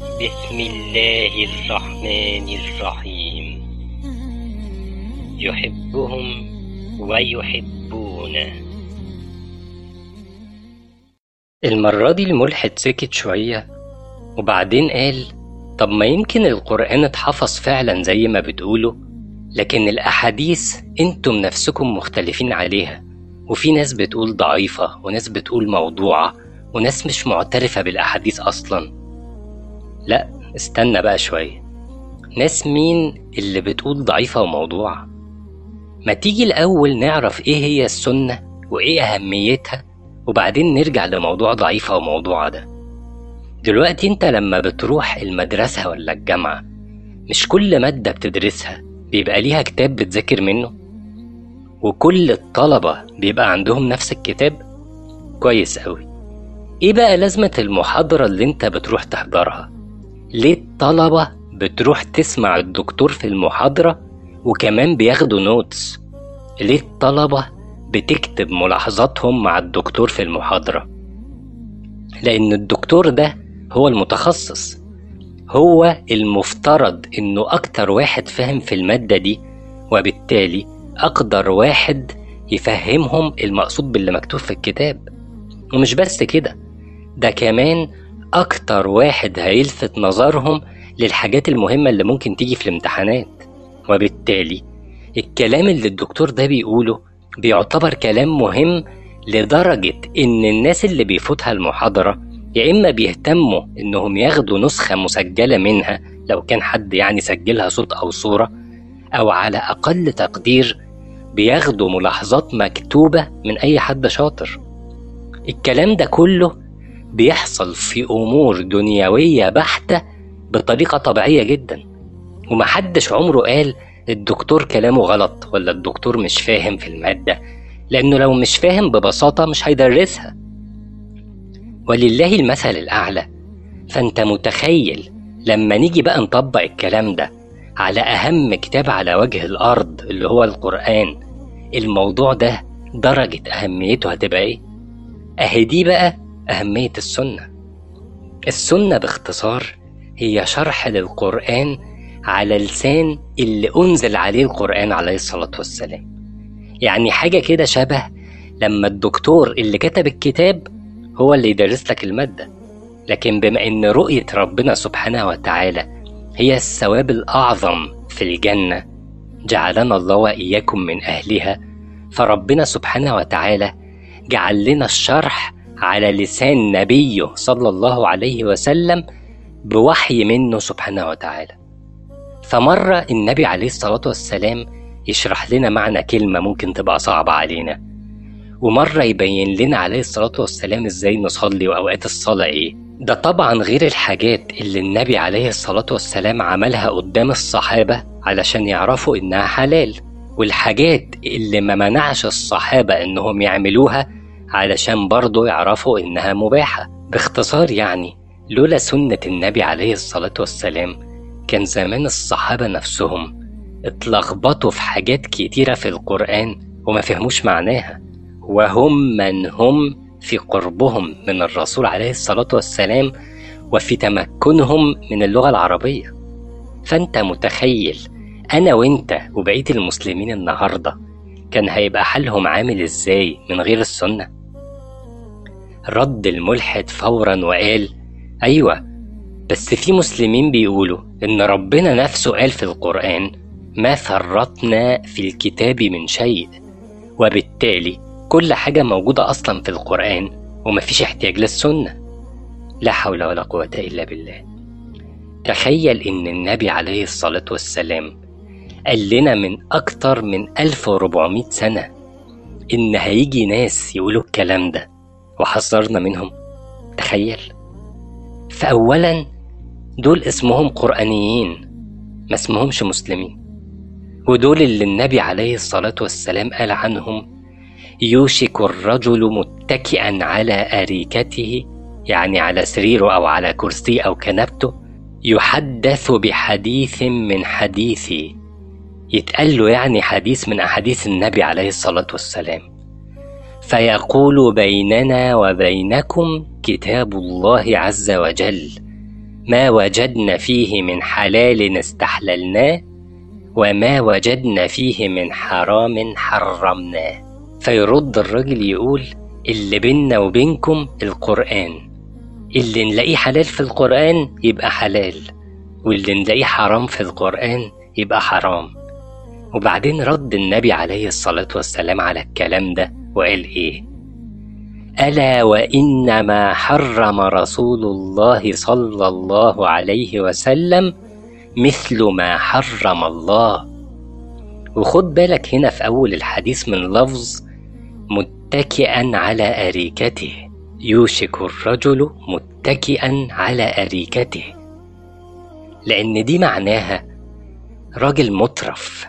بسم الله الرحمن الرحيم. يحبهم ويحبونه. المرة دي الملحد سكت شوية وبعدين قال طب ما يمكن القرآن اتحفظ فعلا زي ما بتقولوا لكن الأحاديث أنتم نفسكم مختلفين عليها وفي ناس بتقول ضعيفة وناس بتقول موضوعة وناس مش معترفة بالأحاديث أصلا. لا استنى بقى شوية. ناس مين اللي بتقول ضعيفة وموضوعة؟ ما تيجي الأول نعرف إيه هي السنة وإيه أهميتها وبعدين نرجع لموضوع ضعيفة وموضوعة ده. دلوقتي أنت لما بتروح المدرسة ولا الجامعة مش كل مادة بتدرسها بيبقى ليها كتاب بتذاكر منه؟ وكل الطلبة بيبقى عندهم نفس الكتاب؟ كويس قوي إيه بقى لازمة المحاضرة اللي أنت بتروح تحضرها؟ ليه الطلبة بتروح تسمع الدكتور في المحاضرة وكمان بياخدوا نوتس ليه الطلبة بتكتب ملاحظاتهم مع الدكتور في المحاضرة؟ لأن الدكتور ده هو المتخصص. هو المفترض إنه أكتر واحد فاهم في المادة دي وبالتالي أقدر واحد يفهمهم المقصود باللي مكتوب في الكتاب. ومش بس كده ده كمان أكتر واحد هيلفت نظرهم للحاجات المهمة اللي ممكن تيجي في الامتحانات. وبالتالي الكلام اللي الدكتور ده بيقوله بيعتبر كلام مهم لدرجة إن الناس اللي بيفوتها المحاضرة يا إما بيهتموا إنهم ياخدوا نسخة مسجلة منها لو كان حد يعني سجلها صوت أو صورة أو على أقل تقدير بياخدوا ملاحظات مكتوبة من أي حد شاطر. الكلام ده كله بيحصل في أمور دنيوية بحتة بطريقة طبيعية جدا. ومحدش عمره قال الدكتور كلامه غلط ولا الدكتور مش فاهم في المادة لأنه لو مش فاهم ببساطة مش هيدرسها. ولله المثل الأعلى. فأنت متخيل لما نيجي بقى نطبق الكلام ده على أهم كتاب على وجه الأرض اللي هو القرآن الموضوع ده درجة أهميته هتبقى إيه؟ أهي دي بقى أهمية السنة. السنة باختصار هي شرح للقرآن على لسان اللي أنزل عليه القرآن عليه الصلاة والسلام. يعني حاجة كده شبه لما الدكتور اللي كتب الكتاب هو اللي يدرس لك المادة. لكن بما إن رؤية ربنا سبحانه وتعالى هي الثواب الأعظم في الجنة جعلنا الله وإياكم من أهلها فربنا سبحانه وتعالى جعل لنا الشرح على لسان نبيه صلى الله عليه وسلم بوحي منه سبحانه وتعالى. فمرة النبي عليه الصلاة والسلام يشرح لنا معنى كلمة ممكن تبقى صعبة علينا. ومرة يبين لنا عليه الصلاة والسلام إزاي نصلي وأوقات الصلاة إيه. ده طبعا غير الحاجات اللي النبي عليه الصلاة والسلام عملها قدام الصحابة علشان يعرفوا إنها حلال. والحاجات اللي ما منعش الصحابة إنهم يعملوها علشان برضه يعرفوا إنها مباحة. باختصار يعني لولا سنة النبي عليه الصلاة والسلام كان زمان الصحابة نفسهم اتلخبطوا في حاجات كتيرة في القرآن وما فهموش معناها. وهم من هم في قربهم من الرسول عليه الصلاة والسلام وفي تمكنهم من اللغة العربية. فأنت متخيل أنا وأنت وبقية المسلمين النهاردة كان هيبقى حالهم عامل إزاي من غير السنة؟ رد الملحد فورا وقال أيوة بس في مسلمين بيقولوا إن ربنا نفسه قال في القرآن ما فرطنا في الكتاب من شيء. وبالتالي كل حاجة موجودة أصلا في القرآن ومفيش احتياج للسنة. لا حول ولا قوة إلا بالله. تخيل إن النبي عليه الصلاة والسلام قال لنا من أكتر من 1400 سنة إن هيجي ناس يقولوا الكلام ده. وحذرنا منهم. تخيل. فأولا دول اسمهم قرآنيين ما اسمهمش مسلمين. ودول اللي النبي عليه الصلاة والسلام قال عنهم يوشك الرجل متكئا على أريكته يعني على سريره أو على كرسي أو كنبته يحدث بحديث من حديثي. يتقال له يعني حديث من أحاديث النبي عليه الصلاة والسلام. فيقول بيننا وبينكم كتاب الله عز وجل ما وجدنا فيه من حلال استحللناه وما وجدنا فيه من حرام حرمناه. فيرد الراجل يقول اللي بيننا وبينكم القرآن اللي نلاقيه حلال في القرآن يبقى حلال واللي نلاقيه حرام في القرآن يبقى حرام. وبعدين رد النبي عليه الصلاة والسلام على الكلام ده وقال إيه؟ ألا وإنما حرم رسول الله صلى الله عليه وسلم مثل ما حرم الله. وخد بالك هنا في أول الحديث من لفظ متكئا على أريكته. يوشك الرجل متكئا على أريكته. لأن دي معناها راجل مترف.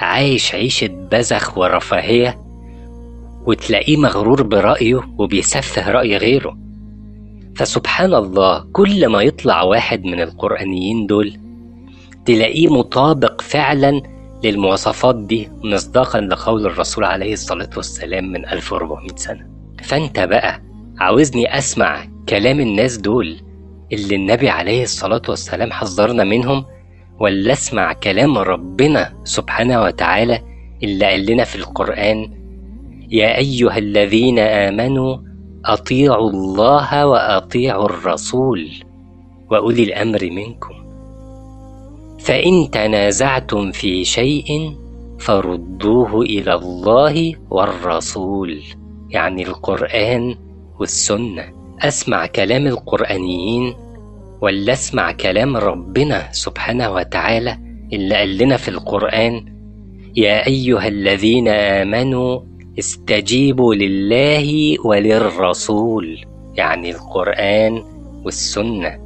عايش عيشة بذخ ورفاهية وتلاقيه مغرور برأيه وبيسفه رأي غيره. فسبحان الله كل ما يطلع واحد من القرآنيين دول تلاقيه مطابق فعلا للمواصفات دي مصداقا لقول الرسول عليه الصلاة والسلام من 1400 سنة. فأنت بقى عاوزني أسمع كلام الناس دول اللي النبي عليه الصلاة والسلام حذرنا منهم؟ ولا أسمع كلام ربنا سبحانه وتعالى اللي قال لنا في القرآن يا أيها الذين آمنوا أطيعوا الله وأطيعوا الرسول وأولي الأمر منكم. فإن تنازعتم في شيء فردوه إلى الله والرسول يعني القرآن والسنة. أسمع كلام القرآنيين ولا أسمع كلام ربنا سبحانه وتعالى اللي قال لنا في القرآن يا أيها الذين آمنوا استجيبوا لله وللرسول يعني القرآن والسنة.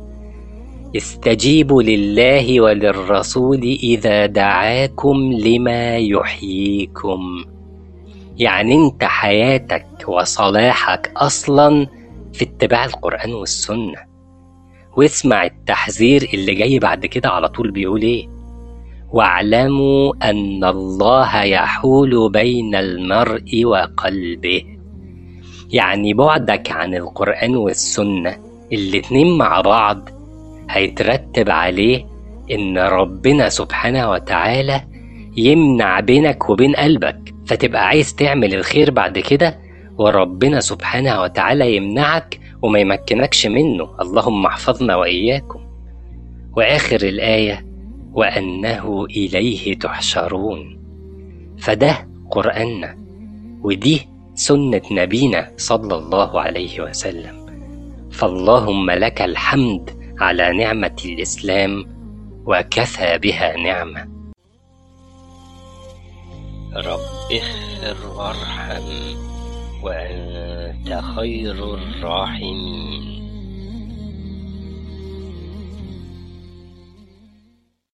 استجيبوا لله وللرسول إذا دعاكم لما يحييكم. يعني انت حياتك وصلاحك أصلا في اتباع القرآن والسنة. واسمع التحذير اللي جاي بعد كده على طول بيقول إيه؟ واعلموا أن الله يحول بين المرء وقلبه. يعني بعدك عن القرآن والسنة الاتنين مع بعض هيترتب عليه إن ربنا سبحانه وتعالى يمنع بينك وبين قلبك. فتبقى عايز تعمل الخير بعد كده وربنا سبحانه وتعالى يمنعك وما يمكنكش منه. اللهم احفظنا وإياكم. وآخر الآية وأنه إليه تحشرون. فده قرآننا ودي سنة نبينا صلى الله عليه وسلم. فاللهم لك الحمد على نعمة الإسلام وكفى بها نعمة. رب اغفر وارحم. وأنت خير الراحمين.